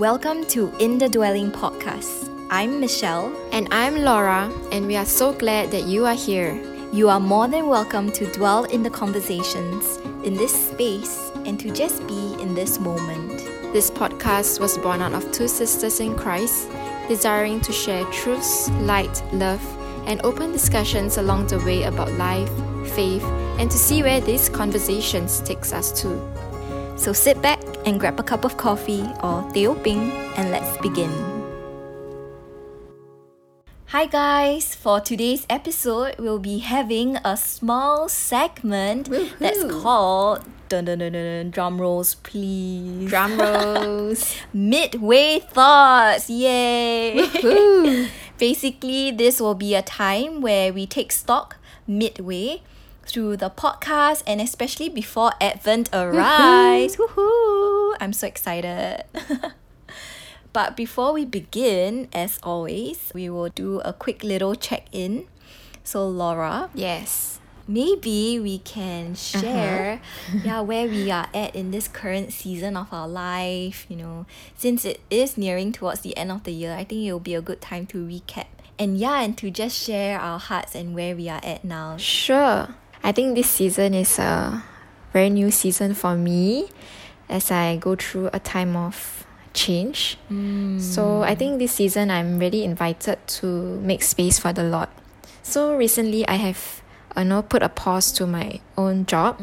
Welcome to In the Dwelling podcast. I'm Michelle. And I'm Laura, and we are so glad that you are here. You are more than welcome to dwell in the conversations, in this space, and to just be in this moment. This podcast was born out of two sisters in Christ, desiring to share truths, light, love, and open discussions along the way about life, faith, and to see where these conversations takes us to. So sit back and grab a cup of coffee or teh ping and let's begin. Hi guys, for today's episode, we'll be having a small segment that's called dun, dun, dun, dun, dun, drum rolls please. Drum rolls. Midway thoughts, yay! Basically, this will be a time where we take stock midway through the podcast and especially before Advent arrives. Woohoo! I'm so excited. but before we begin, as always, we will do a quick little check in. So, Laura, yes. maybe we can share uh-huh. yeah where we are at in this current season of our life you know since it is nearing towards the end of the year i think it will be a good time to recap and yeah and to just share our hearts and where we are at now Sure. I think this season is a very new season for me as I go through a time of change. So I think this season I'm really invited to make space for the Lord. So recently I have uh, know, put a pause to my own job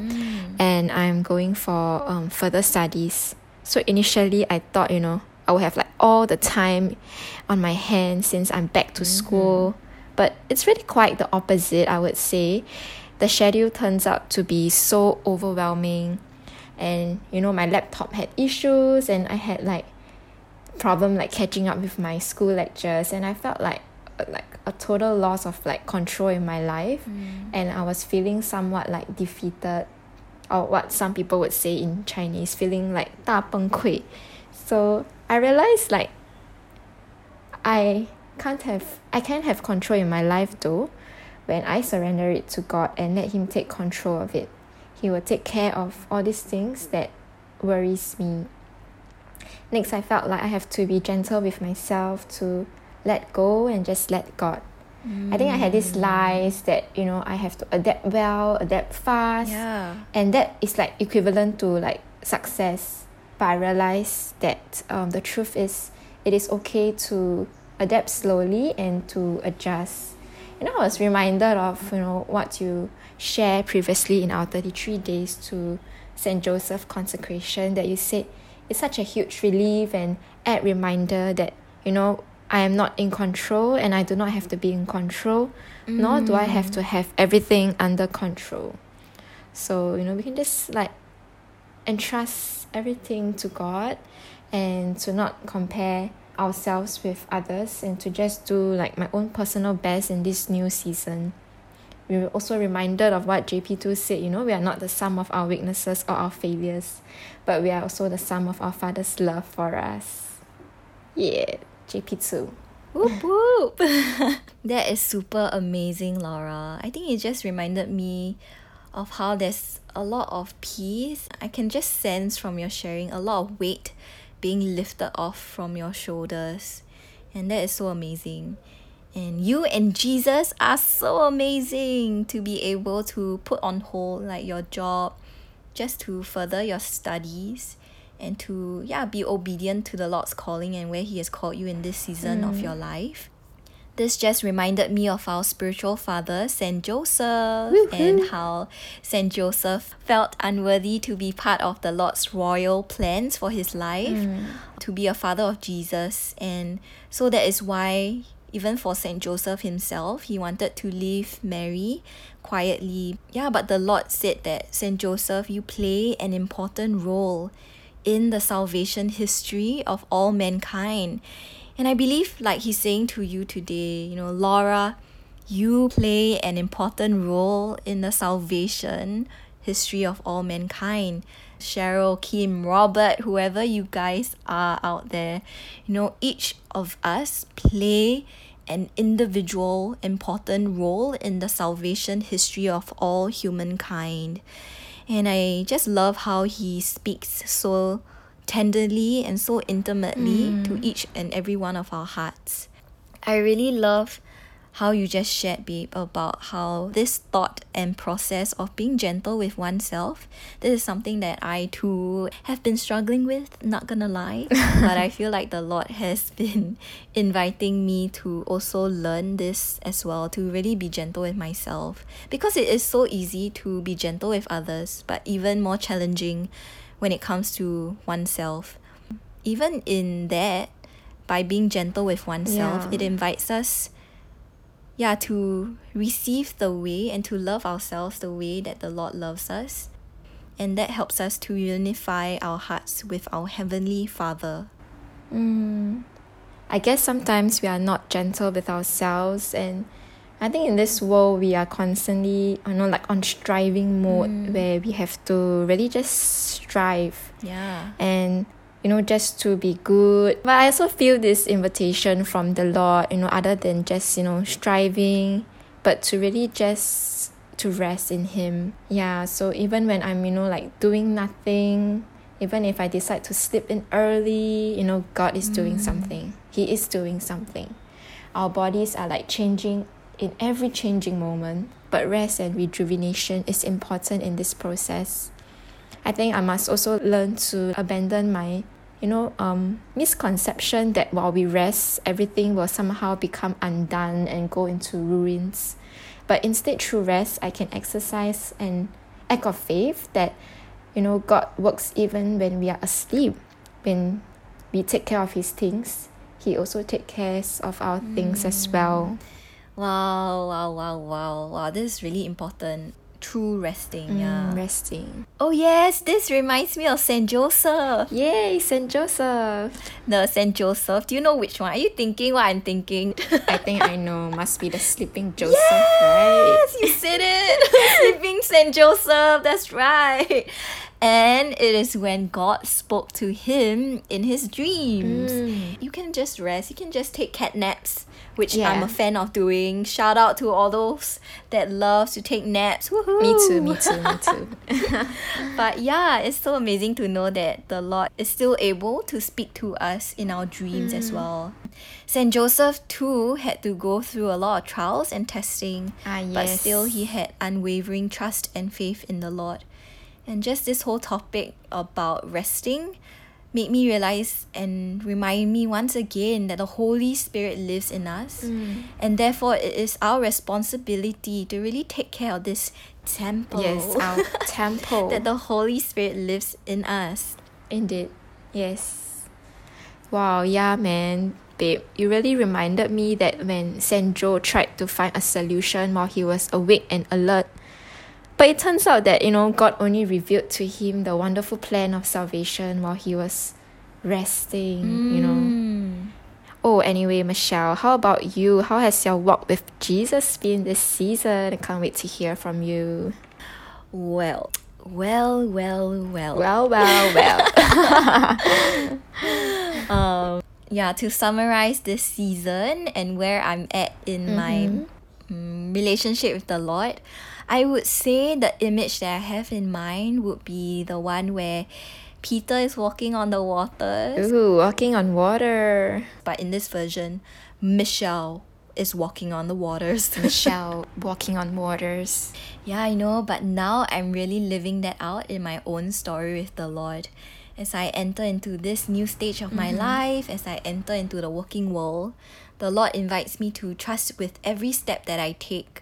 and I'm going for um, further studies. So initially I thought, you know, I would have like all the time on my hands since I'm back to school. But it's really quite the opposite, I would say The schedule turns out to be so overwhelming. And, you know, my laptop had issues and I had like problem like catching up with my school lectures and I felt like like a total loss of like control in my life and I was feeling somewhat like defeated or what some people would say in Chinese feeling like 大崩溃 so I realized like I can't have I can't have control in my life though when I surrender it to God and let him take control of it. He will take care of all these things that worries me. Next I felt like I have to be gentle with myself to let go and just let God. I think I had these lies that you know I have to adapt well adapt fast. Yeah. And that is like equivalent to like success. But i realized that um, the truth is it is okay to adapt slowly and to adjust you know i was reminded of you know what you shared previously in our 33 days to st joseph consecration that you said it's such a huge relief and add reminder that you know i am not in control and i do not have to be in control nor do i have to mm. have everything under control. So, you know, we can just like entrust everything to God and to not compare ourselves with others and to just do like my own personal best in this new season. We were also reminded of what JP2 said, you know, we are not the sum of our weaknesses or our failures, but we are also the sum of our Father's love for us. Yeah, JP2. Whoop whoop. that is super amazing, Laura. I think it just reminded me of how there's a lot of peace. I can just sense from your sharing a lot of weight being lifted off from your shoulders. And that is so amazing. And you and Jesus are so amazing to be able to put on hold like your job just to further your studies and to yeah be obedient to the Lord's calling and where he has called you in this season of mm. your life. This just reminded me of our spiritual father, Saint Joseph, and how Saint Joseph felt unworthy to be part of the Lord's royal plans for his life, mm. to be a father of Jesus. And so that is why, even for Saint Joseph himself, he wanted to leave Mary quietly. Yeah, but the Lord said that Saint Joseph, you play an important role in the salvation history of all mankind. And I believe, like he's saying to you today, you know, Laura, you play an important role in the salvation history of all mankind. Cheryl, Kim, Robert, whoever you guys are out there, you know, each of us play an individual important role in the salvation history of all humankind. And I just love how he speaks so tenderly and so intimately Mm. to each and every one of our hearts. I really love how you just shared, babe, about how this thought and process of being gentle with oneself, this is something that I too have been struggling with, not gonna lie. but I feel like the Lord has been inviting me to also learn this as well, to really be gentle with myself. Because it is so easy to be gentle with others, but even more challenging when it comes to oneself. Even in that, by being gentle with oneself, Yeah. it invites us yeah, to receive the way and to love ourselves the way that the Lord loves us. And that helps us to unify our hearts with our Heavenly Father. Mm. I guess sometimes we are not gentle with ourselves and I think in this world we are constantly you know like on striving mode Mm. where we have to really just strive. Yeah. and you know just to be good. But i also feel this invitation from the lord you know other than just you know striving but to really just to rest in him. Yeah so even when i'm you know like doing nothing even if i decide to sleep in early you know god is doing something. He is doing something. Our bodies are like changing in every changing moment but rest and rejuvenation is important in this process I think I must also learn to abandon my, you know, um, misconception that while we rest, everything will somehow become undone and go into ruins. But instead, through rest, I can exercise an act of faith that, you know, God works even when we are asleep. When we take care of His things, He also takes care of our things as well. Wow, wow, wow, wow, wow. This is really important. True resting, yeah. Mm, resting. Oh yes, this reminds me of Saint Joseph. Yay, Saint Joseph. The Saint Joseph. Do you know which one? Are you thinking what I'm thinking? I think I know. Must be the sleeping Joseph, right? Yes, you said it. Sleeping Saint Joseph. That's right. And it is when God spoke to him in his dreams. Mm. You can just rest. You can just take cat naps, which I'm a fan of doing. Shout out to all those that love to take naps. Woohoo! Me too, me too, me too. But yeah, it's so amazing to know that the Lord is still able to speak to us in our dreams as well. Saint Joseph too had to go through a lot of trials and testing, Ah, but still he had unwavering trust and faith in the Lord. And just this whole topic about resting made me realize and remind me once again that the Holy Spirit lives in us. Mm. And therefore, it is our responsibility to really take care of this temple Yes, our temple. that the Holy Spirit lives in us. Indeed. Yes. Wow, yeah, man. Babe, you really reminded me that when Saint Joe tried to find a solution while he was awake and alert, but it turns out that, you know, God only revealed to him the wonderful plan of salvation while he was resting, you know. Mm. Oh, anyway, Michelle, how about you? How has your walk with Jesus been this season? I can't wait to hear from you. Well, well, well, well. Well, well, well. Um, yeah, to summarize this season and where I'm at in my mm, relationship with the Lord, I would say the image that I have in mind would be the one where Peter is walking on the waters, Ooh, walking on water. but in this version, Michelle is walking on the waters. Michelle walking on waters. Yeah, I know, but now I'm really living that out in my own story with the Lord. As I enter into this new stage of my mm-hmm. life, as I enter into the working world, the Lord invites me to trust with every step that I take.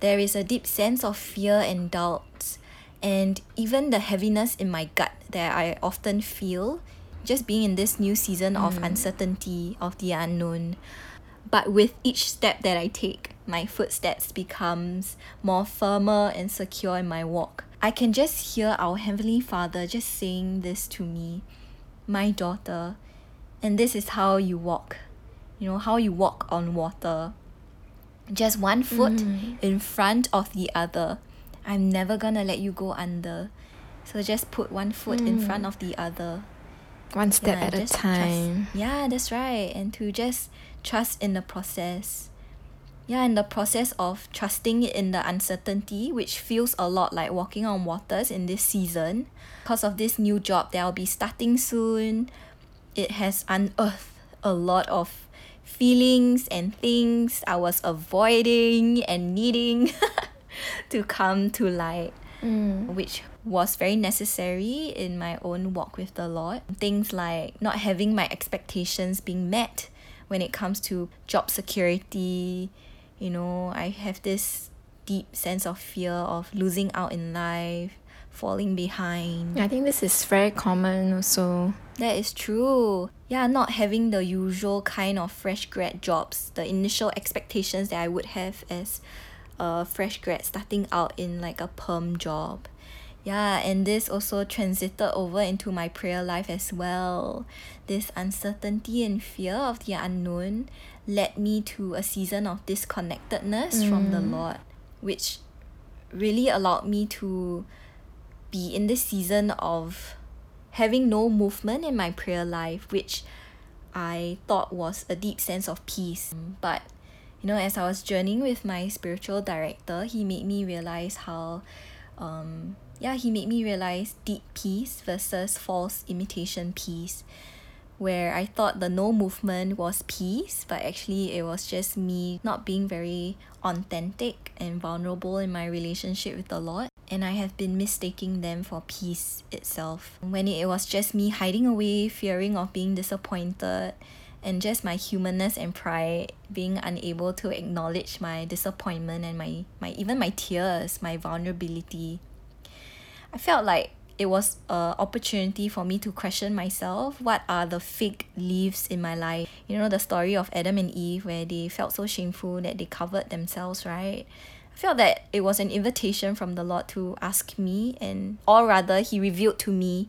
There is a deep sense of fear and doubt, and even the heaviness in my gut that I often feel just being in this new season of mm. uncertainty, of the unknown. But with each step that I take, my footsteps becomes more firmer and secure in my walk. I can just hear our Heavenly Father just saying this to me, my daughter, and this is how you walk. You know, how you walk on water. Just one foot mm-hmm. in front of the other. I'm never gonna let you go under. So just put one foot in front mm. of the other. One step Yeah, at a time. Trust. Yeah, that's right. And to just trust in the process. yeah, in the process of trusting in the uncertainty, which feels a lot like walking on waters in this season, because of this new job that I'll be starting soon, it has unearthed a lot of feelings and things I was avoiding and needing to come to light, Mm. which was very necessary in my own walk with the Lord. Things like not having my expectations being met when it comes to job security. You know, I have this deep sense of fear of losing out in life, falling behind. I think this is very common also. That is true. Yeah, not having the usual kind of fresh grad jobs, the initial expectations that I would have as a fresh grad starting out in like a perm job. Yeah, and this also transited over into my prayer life as well. This uncertainty and fear of the unknown led me to a season of disconnectedness from the Mm. Lord, which really allowed me to be in this season of having no movement in my prayer life, which I thought was a deep sense of peace. But, you know, as I was journeying with my spiritual director, he made me realize how, um, yeah, he made me realize deep peace versus false imitation peace. Where I thought the no movement was peace, but actually it was just me not being very authentic and vulnerable in my relationship with the Lord and I have been mistaking them for peace itself. When it was just me hiding away, fearing of being disappointed, and just my humanness and pride being unable to acknowledge my disappointment and my, my even my tears, my vulnerability. I felt like it was a opportunity for me to question myself. What are the fig leaves in my life? You know the story of Adam and Eve where they felt so shameful that they covered themselves, right? I felt that it was an invitation from the Lord to ask me and or rather he revealed to me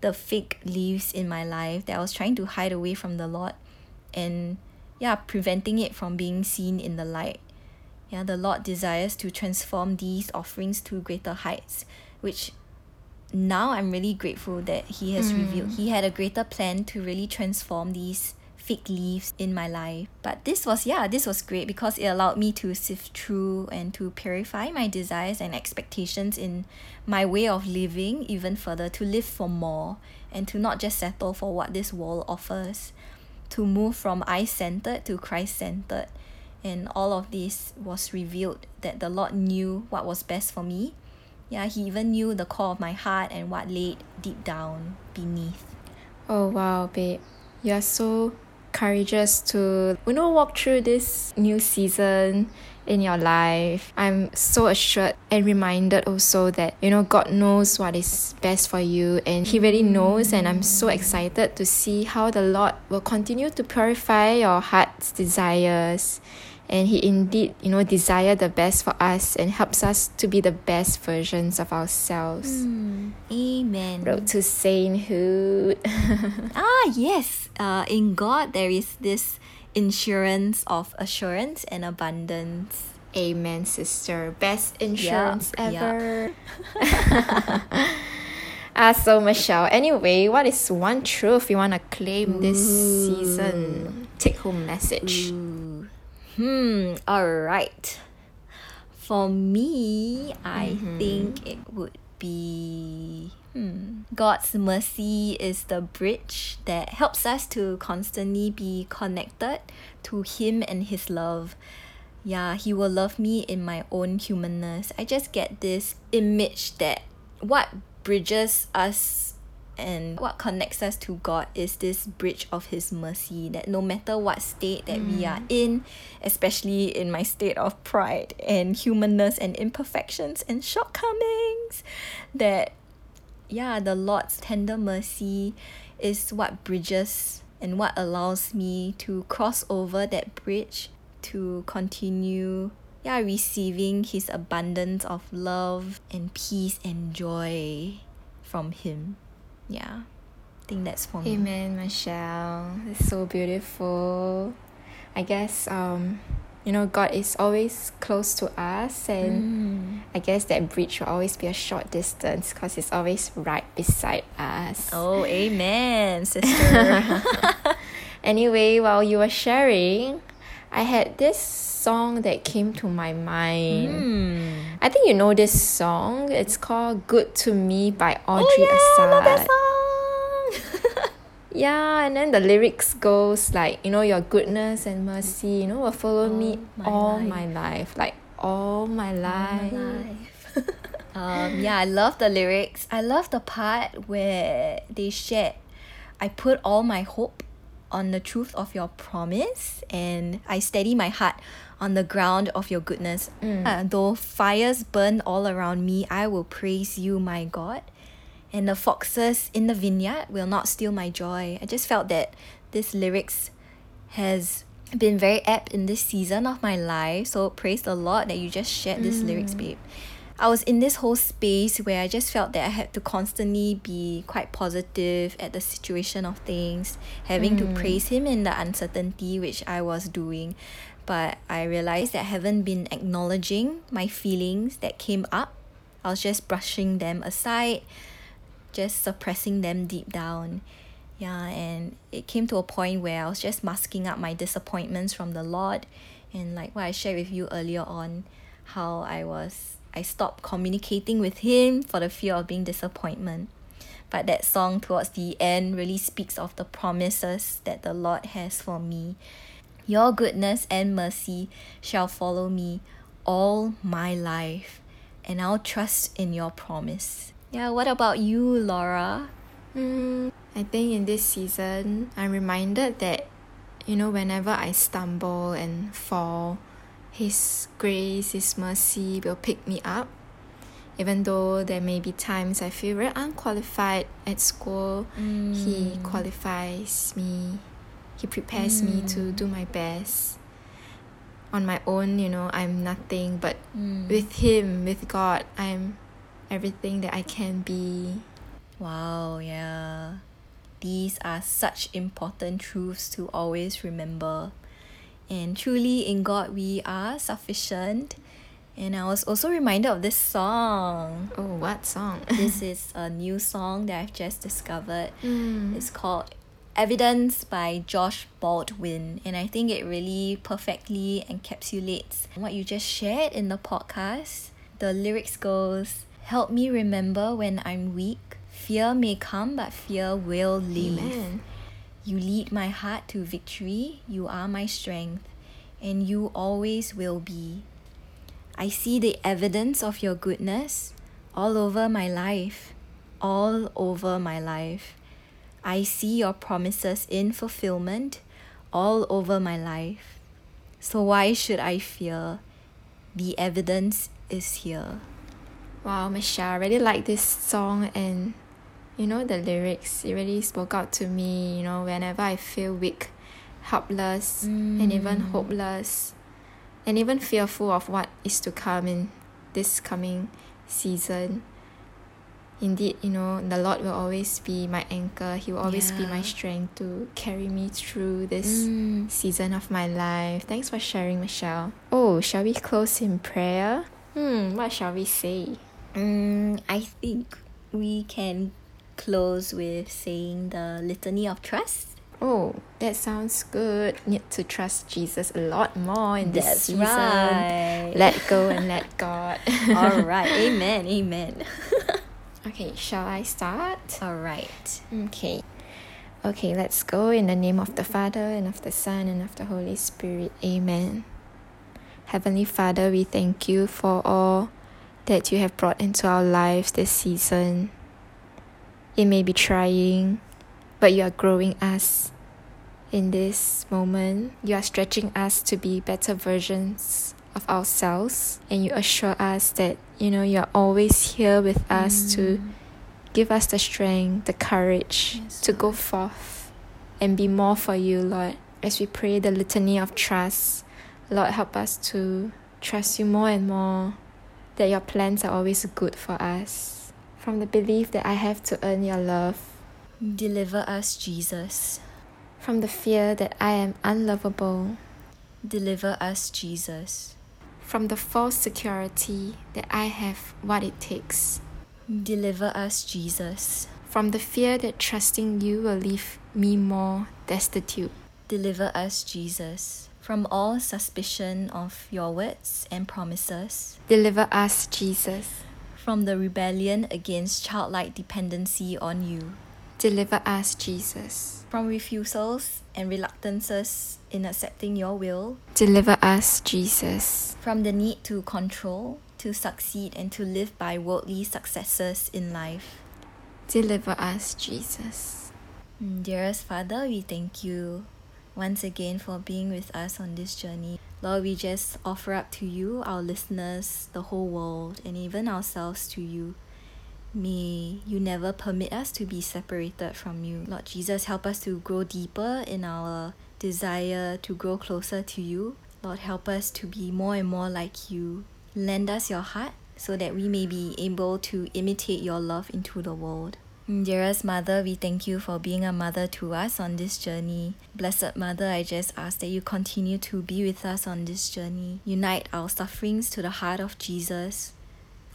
the fake leaves in my life that I was trying to hide away from the Lord and yeah, preventing it from being seen in the light. Yeah, the Lord desires to transform these offerings to greater heights, which now I'm really grateful that He has Mm. revealed. He had a greater plan to really transform these fig leaves in my life. But this was, yeah, this was great because it allowed me to sift through and to purify my desires and expectations in my way of living even further, to live for more and to not just settle for what this world offers, to move from I centered to Christ centered. And all of this was revealed that the Lord knew what was best for me. Yeah, He even knew the core of my heart and what laid deep down beneath. Oh wow, babe. You are so courageous to you know walk through this new season in your life. I'm so assured and reminded also that you know God knows what is best for you and he really knows and I'm so excited to see how the Lord will continue to purify your heart's desires and he indeed you know desire the best for us and helps us to be the best versions of ourselves. Amen. Road to sainthood. Ah, yes. Uh, in God, there is this insurance of assurance and abundance. Amen, sister. Best insurance yup. ever. ah, so Michelle. Anyway, what is one truth you want to claim this season? Take home message. Ooh. Hmm, alright. For me, I think it would be hmm, God's mercy is the bridge that helps us to constantly be connected to Him and His love. Yeah, He will love me in my own humanness. I just get this image that what bridges us and what connects us to God is this bridge of His mercy that no matter what state that we are mm. in, especially in my state of pride and humanness and imperfections and shortcomings, that yeah, the Lord's tender mercy is what bridges and what allows me to cross over that bridge to continue yeah receiving his abundance of love and peace and joy from him. Yeah. I think that's for me. Amen, Michelle. It's so beautiful. I guess um, you know, God is always close to us and Mm. I guess that bridge will always be a short distance because it's always right beside us. Oh, amen, sister. Anyway, while you were sharing, I had this song that came to my mind. Hmm. I think you know this song. It's called "Good to Me" by Audrey Oh yeah, I Assad. love that song. Yeah, and then the lyrics goes like, you know, your goodness and mercy, you know, will follow me my all life. my life, like all my life. My life. um, yeah, I love the lyrics. I love the part where they shared, I put all my hope on the truth of your promise and I steady my heart on the ground of your goodness. Uh, though fires burn all around me, I will praise you, my God. And the foxes in the vineyard will not steal my joy. I just felt that this lyrics has been very apt in this season of my life. So praise the Lord that you just shared this lyrics, babe. I was in this whole space where I just felt that I had to constantly be quite positive at the situation of things, having to mm. praise Him in the uncertainty, which I was doing. But I realized that I haven't been acknowledging my feelings that came up. I was just brushing them aside, just suppressing them deep down. Yeah, and it came to a point where I was just masking up my disappointments from the Lord. And like what I shared with you earlier on, how I was, I stopped communicating with Him for the fear of being disappointment. But that song towards the end really speaks of the promises that the Lord has for me. Your goodness and mercy shall follow me all my life, and I'll trust in your promise. Yeah, what about you, Laura? Mm, I think in this season, I'm reminded that, you know, whenever I stumble and fall, His grace, His mercy will pick me up. Even though there may be times I feel very unqualified at school, He mm. qualifies me. He prepares me to mm. do my best. On my own, you know, I'm nothing, but mm. with Him, with God, I'm everything that I can be. Wow, yeah. These are such important truths to always remember. And truly, in God, we are sufficient. And I was also reminded of this song. Oh, what song? this is a new song that I've just discovered. Mm. It's called Evidence by Josh Baldwin. And I think it really perfectly encapsulates what you just shared in the podcast. The lyrics goes, Help me remember when I'm weak. Fear may come, but fear will leave. Amen. You lead my heart to victory. You are my strength, and you always will be. I see the evidence of your goodness all over my life, all over my life. I see your promises in fulfillment all over my life. So why should I fear? The evidence is here. Wow, Michelle, I really like this song and you know the lyrics. It really spoke out to me, you know, whenever I feel weak, helpless, and even hopeless, and even fearful of what is to come in this coming season. Indeed, you know, the Lord will always be my anchor. He will always be my strength to carry me through this Mm. season of my life. Thanks for sharing, Michelle. Oh, shall we close in prayer? Hmm, what shall we say? Mm, I think we can close with saying the litany of trust. Oh, that sounds good. Need to trust Jesus a lot more in this That's season. right. Let go and let God. All right. Amen. Amen. okay, shall I start? All right. Okay. Okay, let's go in the name of the Father and of the Son and of the Holy Spirit. Amen. Heavenly Father, we thank you for all that you have brought into our lives this season. It may be trying, but you are growing us in this moment. You are stretching us to be better versions of ourselves, and you assure us that you know you're always here with us to mm. give us the strength, the courage Yes, to go forth and be more for you, Lord. As we pray the litany of trust, Lord, help us to trust you more and more, that your plans are always good for us. From the belief that I have to earn your love, Deliver us, Jesus. from the fear that I am unlovable, Deliver us, Jesus. from the false security that I have what it takes, Deliver us, Jesus. from the fear that trusting you will leave me more destitute. Deliver us, Jesus, from all suspicion of your words and promises, Deliver us, Jesus. From the rebellion against childlike dependency on you, Deliver us, Jesus. from refusals and reluctances in accepting your will, Deliver us, Jesus. from the need to control, to succeed, and to live by worldly successes in life. Deliver us, Jesus. Mm, Dearest Father, we thank you once again for being with us on this journey. Lord, we just offer up to you, our listeners, the whole world, and even ourselves to you. May you never permit us to be separated from you. Lord Jesus, help us to grow deeper in our desire to grow closer to you. Lord, help us to be more and more like you. Lend us your heart so that we may be able to imitate your love into the world. Mm, Dearest Mother, we thank you for being a mother to us on this journey. Blessed Mother, I just ask that you continue to be with us on this journey. Unite our sufferings to the heart of Jesus.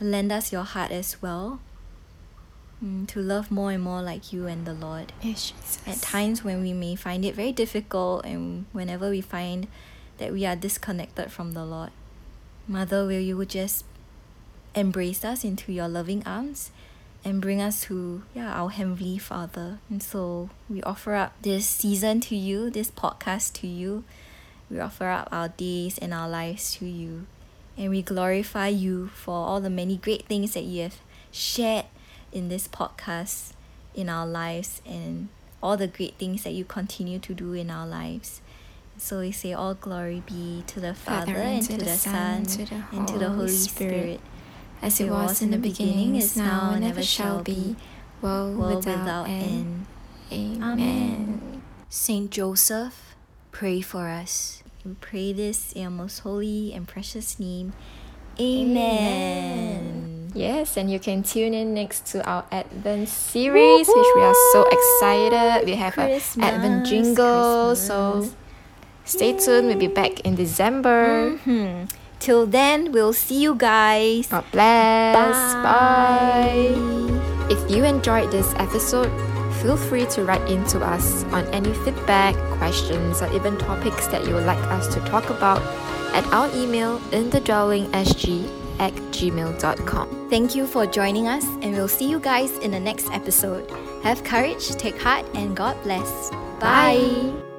Lend us your heart as well mm, to love more and more like you and the Lord. Yes, Jesus. At times when we may find it very difficult and whenever we find that we are disconnected from the Lord, Mother, will you just embrace us into your loving arms and bring us to yeah our heavenly Father. And so we offer up this season to you, this podcast to you. We offer up our days and our lives to you. And we glorify you for all the many great things that you have shared in this podcast in our lives and all the great things that you continue to do in our lives. So we say all glory be to the Father, and to, the, Son, to the and to the Holy Spirit, Spirit as it was in the beginning, is now, and ever shall be, world, world without, without end. end. Amen. Saint Joseph, pray for us. We pray this in your most holy and precious name. Amen. Yes, and you can tune in next to our Advent series, which we are so excited. We have an Advent Christmas, jingle, so Christmas. stay tuned. We'll be back in December. Mhm. Till then, we'll see you guys. God bless. Bye. If you enjoyed this episode, feel free to write in to us on any feedback, questions, or even topics that you would like us to talk about at our email inthedwellingsg at gmail.com. Thank you for joining us, and we'll see you guys in the next episode. Have courage, take heart, and God bless. Bye. Bye.